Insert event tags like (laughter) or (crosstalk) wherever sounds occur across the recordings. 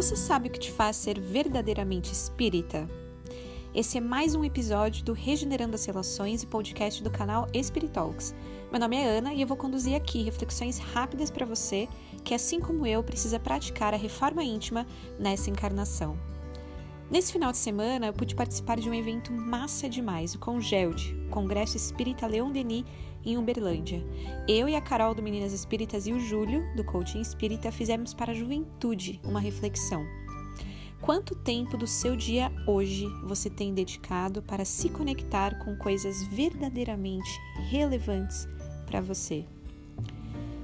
Você sabe o que te faz ser verdadeiramente espírita? Esse é mais um episódio do Regenerando as Relações e podcast do canal Espiritalks. Meu nome é Ana e eu vou conduzir aqui reflexões rápidas para você que, assim como eu, precisa praticar a reforma íntima nessa encarnação. Nesse final de semana, eu pude participar de um evento massa demais, o Congeld, Congresso Espírita Leon Denis, em Uberlândia. Eu e a Carol do Meninas Espíritas e o Júlio, do Coaching Espírita, fizemos para a juventude uma reflexão. Quanto tempo do seu dia hoje você tem dedicado para se conectar com coisas verdadeiramente relevantes para você?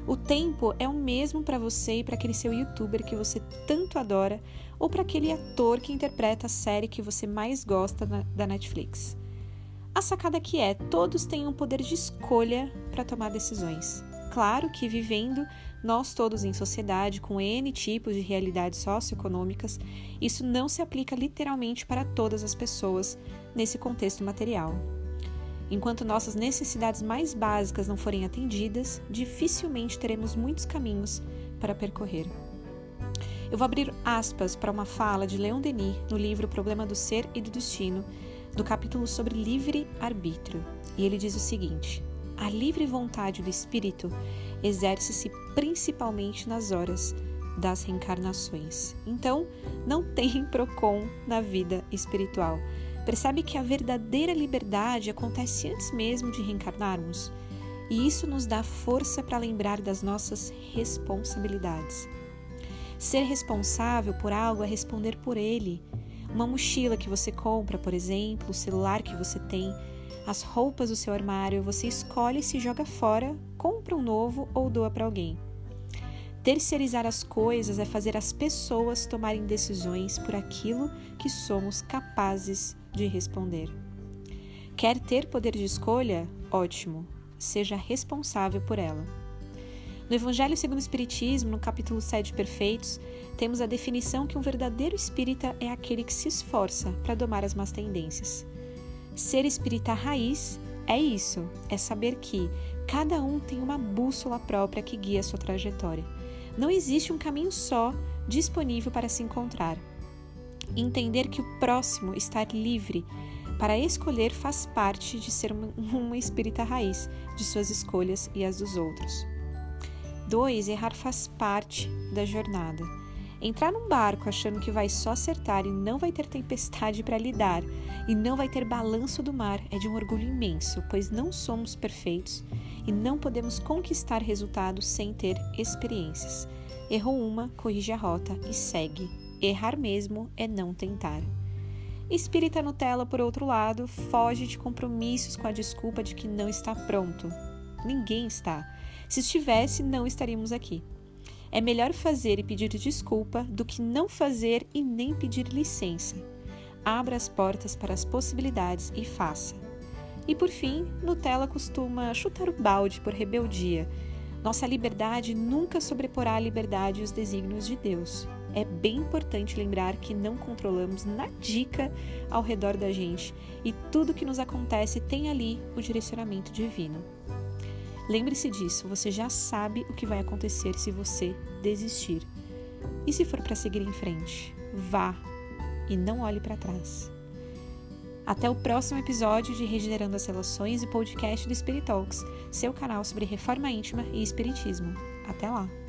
O tempo é o mesmo para você e para aquele seu youtuber que você tanto adora ou para aquele ator que interpreta a série que você mais gosta da Netflix. A sacada aqui é: todos têm um poder de escolha para tomar decisões. Claro que vivendo nós todos em sociedade com N tipos de realidades socioeconômicas, isso não se aplica literalmente para todas as pessoas nesse contexto material. Enquanto nossas necessidades mais básicas não forem atendidas, dificilmente teremos muitos caminhos para percorrer. Eu vou abrir aspas para uma fala de Leon Denis no livro Problema do Ser e do Destino, do capítulo sobre livre arbítrio. E ele diz o seguinte: A livre vontade do espírito exerce-se principalmente nas horas das reencarnações. Então, não tem (laughs) procon na vida espiritual. Percebe que a verdadeira liberdade acontece antes mesmo de reencarnarmos? E isso nos dá força para lembrar das nossas responsabilidades. Ser responsável por algo é responder por ele. Uma mochila que você compra, por exemplo, o celular que você tem, as roupas do seu armário, você escolhe se joga fora, compra um novo ou doa para alguém. Terceirizar as coisas é fazer as pessoas tomarem decisões por aquilo que somos capazes de responder. Quer ter poder de escolha? Ótimo, seja responsável por ela. No Evangelho segundo o Espiritismo, no capítulo 7 Perfeitos, temos a definição que um verdadeiro espírita é aquele que se esforça para domar as más tendências. Ser espírita raiz é isso, é saber que cada um tem uma bússola própria que guia a sua trajetória. Não existe um caminho só disponível para se encontrar. Entender que o próximo estar livre para escolher faz parte de ser uma, uma espírita raiz de suas escolhas e as dos outros. 2. Errar faz parte da jornada. Entrar num barco achando que vai só acertar e não vai ter tempestade para lidar e não vai ter balanço do mar é de um orgulho imenso, pois não somos perfeitos e não podemos conquistar resultados sem ter experiências. Errou uma, corrige a rota e segue. Errar mesmo é não tentar. Espírita Nutella, por outro lado, foge de compromissos com a desculpa de que não está pronto. Ninguém está. Se estivesse, não estaríamos aqui. É melhor fazer e pedir desculpa do que não fazer e nem pedir licença. Abra as portas para as possibilidades e faça. E por fim, Nutella costuma chutar o balde por rebeldia. Nossa liberdade nunca sobreporá a liberdade e os desígnios de Deus. É bem importante lembrar que não controlamos na dica ao redor da gente e tudo que nos acontece tem ali o direcionamento divino. Lembre-se disso, você já sabe o que vai acontecer se você desistir. E se for para seguir em frente, vá e não olhe para trás. Até o próximo episódio de Regenerando as Relações e podcast do Spirit Talks, seu canal sobre reforma íntima e espiritismo. Até lá!